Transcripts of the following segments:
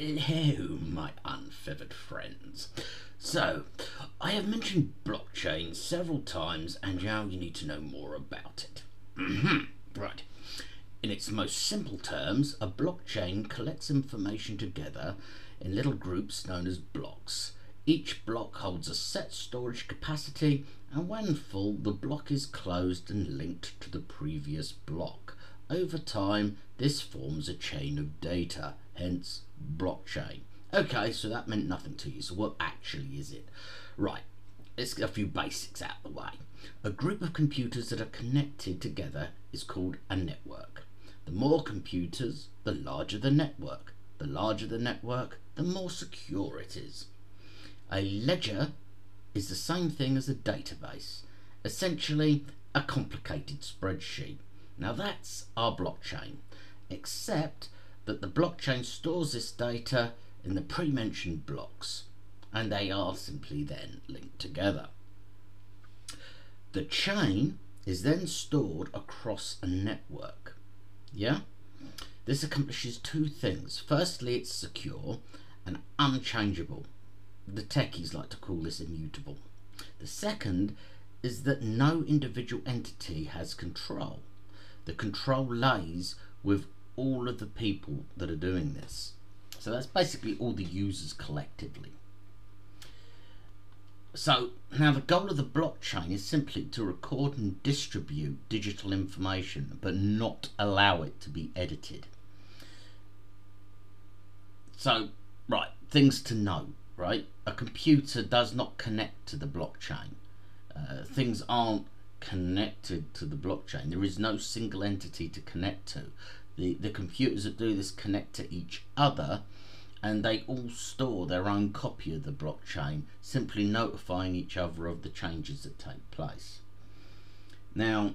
Hello, my unfeathered friends. So, I have mentioned blockchain several times, and now you need to know more about it. Mm-hmm. Right. In its most simple terms, a blockchain collects information together in little groups known as blocks. Each block holds a set storage capacity, and when full, the block is closed and linked to the previous block. Over time, this forms a chain of data, hence blockchain. Okay, so that meant nothing to you. So what actually is it? Right, let's get a few basics out of the way. A group of computers that are connected together is called a network. The more computers, the larger the network. The larger the network, the more secure it is. A ledger is the same thing as a database, essentially a complicated spreadsheet. Now that's our blockchain, except that the blockchain stores this data in the pre-mentioned blocks and they are simply then linked together. The chain is then stored across a network. Yeah? This accomplishes two things. Firstly, it's secure and unchangeable. The techies like to call this immutable. The second is that no individual entity has control. The control lays with all of the people that are doing this. So that's basically all the users collectively. So now the goal of the blockchain is simply to record and distribute digital information but not allow it to be edited. So, right, things to know, right? A computer does not connect to the blockchain. Uh, things aren't connected to the blockchain. There is no single entity to connect to. The, the computers that do this connect to each other and they all store their own copy of the blockchain, simply notifying each other of the changes that take place. Now,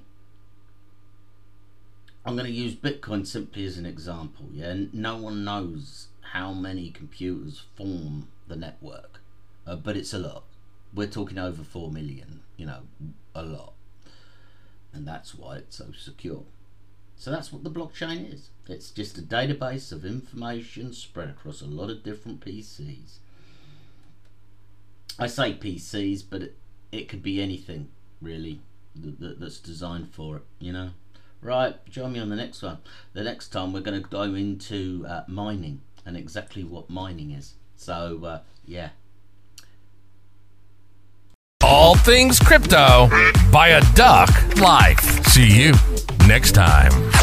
I'm going to use Bitcoin simply as an example. Yeah, no one knows how many computers form the network, uh, but it's a lot. We're talking over four million. You know, a lot, and that's why it's so secure. So that's what the blockchain is. It's just a database of information spread across a lot of different PCs. I say PCs, but it, it could be anything really that, that, that's designed for it, you know. Right, join me on the next one. The next time we're going to go into uh, mining and exactly what mining is. So, uh, yeah. All things crypto by a duck life. See you next time.